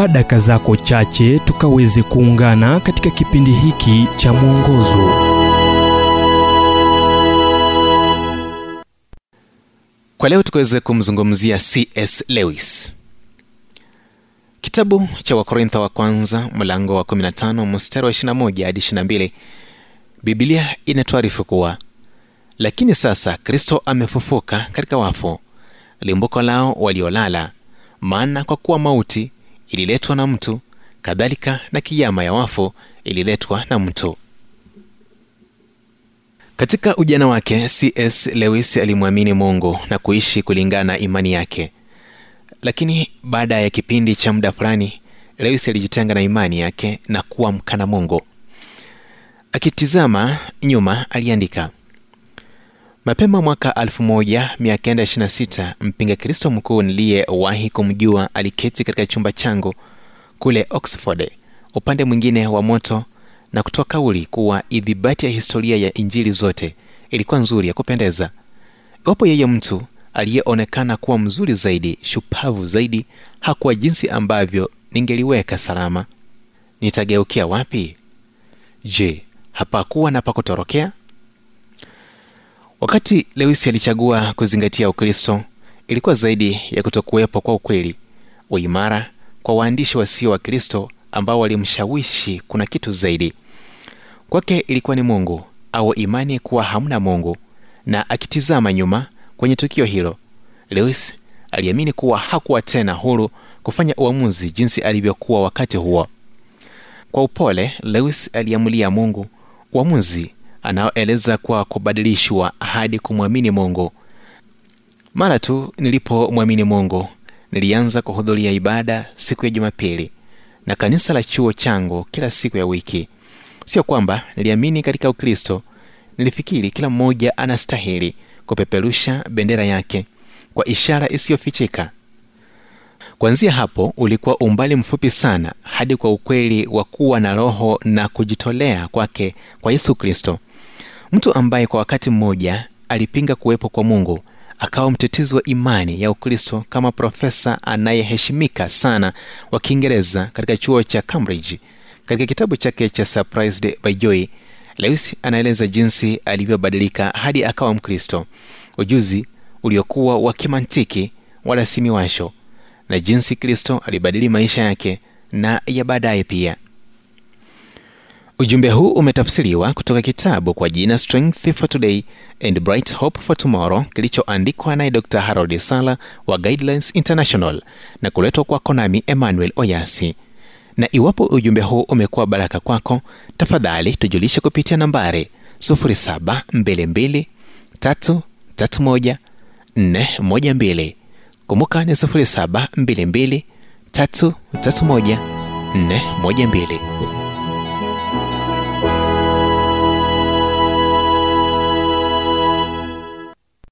chukua daka zako chache tukaweze kuungana katika kipindi hiki cha mwongozo. Kwa leo tukaweze kumzungumzia cs lewis. Kitabu cha wakorintho wa kwanza mlango wa 15 mstari wa 21 hadi 22 biblia inatuarifu kuwa lakini sasa kristo amefufuka katika wafu limbuko lao waliolala maana kwa kuwa mauti ililetwa na mtu kadhalika na kiyama ya wafu ililetwa na mtu. Katika ujana wake cs lewis alimwamini mungu na kuishi kulingana na imani yake. Lakini baada ya kipindi cha muda fulani lewis alijitenga na imani yake na kuwa mkana mungu. Akitizama nyuma aliandika mapema mwaka 1926 mpinga kristo mkuu niliyewahi kumjua aliketi katika chumba changu kule oxford upande mwingine wa moto na kutoa kauli kuwa idhibati ya historia ya injili zote ilikuwa nzuri ya kupendeza. Iwapo yeye mtu aliyeonekana kuwa mzuri zaidi shupavu zaidi hakuwa jinsi ambavyo ningeliweka salama. Nitageukia wapi? Je hapakuwa na pakutorokea wakati lewisi alichagua kuzingatia ukristo ilikuwa zaidi ya kutokuwepo kwa ukweli uimara kwa waandishi wasio wa kristo ambao walimshawishi kuna kitu zaidi. Kwake ilikuwa ni mungu au imani kuwa hamna mungu na akitizama nyuma kwenye tukio hilo lewis aliamini kuwa hakuwa tena huru kufanya uamuzi jinsi alivyokuwa wakati huo. Kwa upole lewis aliamulia mungu uamuzi anaoeleza kwa kubadilishwa hadi kumwamini mungu. Mara tu nilipomwamini mungu nilianza kuhudhuria ibada siku ya jumapili na kanisa la chuo changu kila siku ya wiki. Sio kwamba niliamini katika ukristo nilifikiri kila mmoja anastahili kupeperusha bendera yake kwa ishara isiyofichika. Kwanzia hapo ulikuwa umbali mfupi sana hadi kwa ukweli wa kuwa na roho na kujitolea kwake kwa yesu kristo mtu ambaye kwa wakati mmoja alipinga kuwepo kwa mungu akawa mtetezi wa imani ya ukristo kama profesa anayeheshimika sana wa kiingereza katika chuo cha cambridge. Katika kitabu chake cha surprised by joy lewis anaeleza jinsi alivyobadilika hadi akawa mkristo. Ujuzi uliokuwa wa kimantiki wala si na jinsi kristo alibadili maisha yake na ya baadaye pia ujumbe huu umetafsiriwa kutoka kitabu kwa jina strength for today and bright hope for tomorrow kilichoandikwa naye dr harold sala wa guidelines international na kuletwa kwako nami emmanuel oyasi. Na iwapo ujumbe huu umekuwa baraka kwako tafadhali tujulishe kupitia nambari 722 kumbuka ni 722 331 412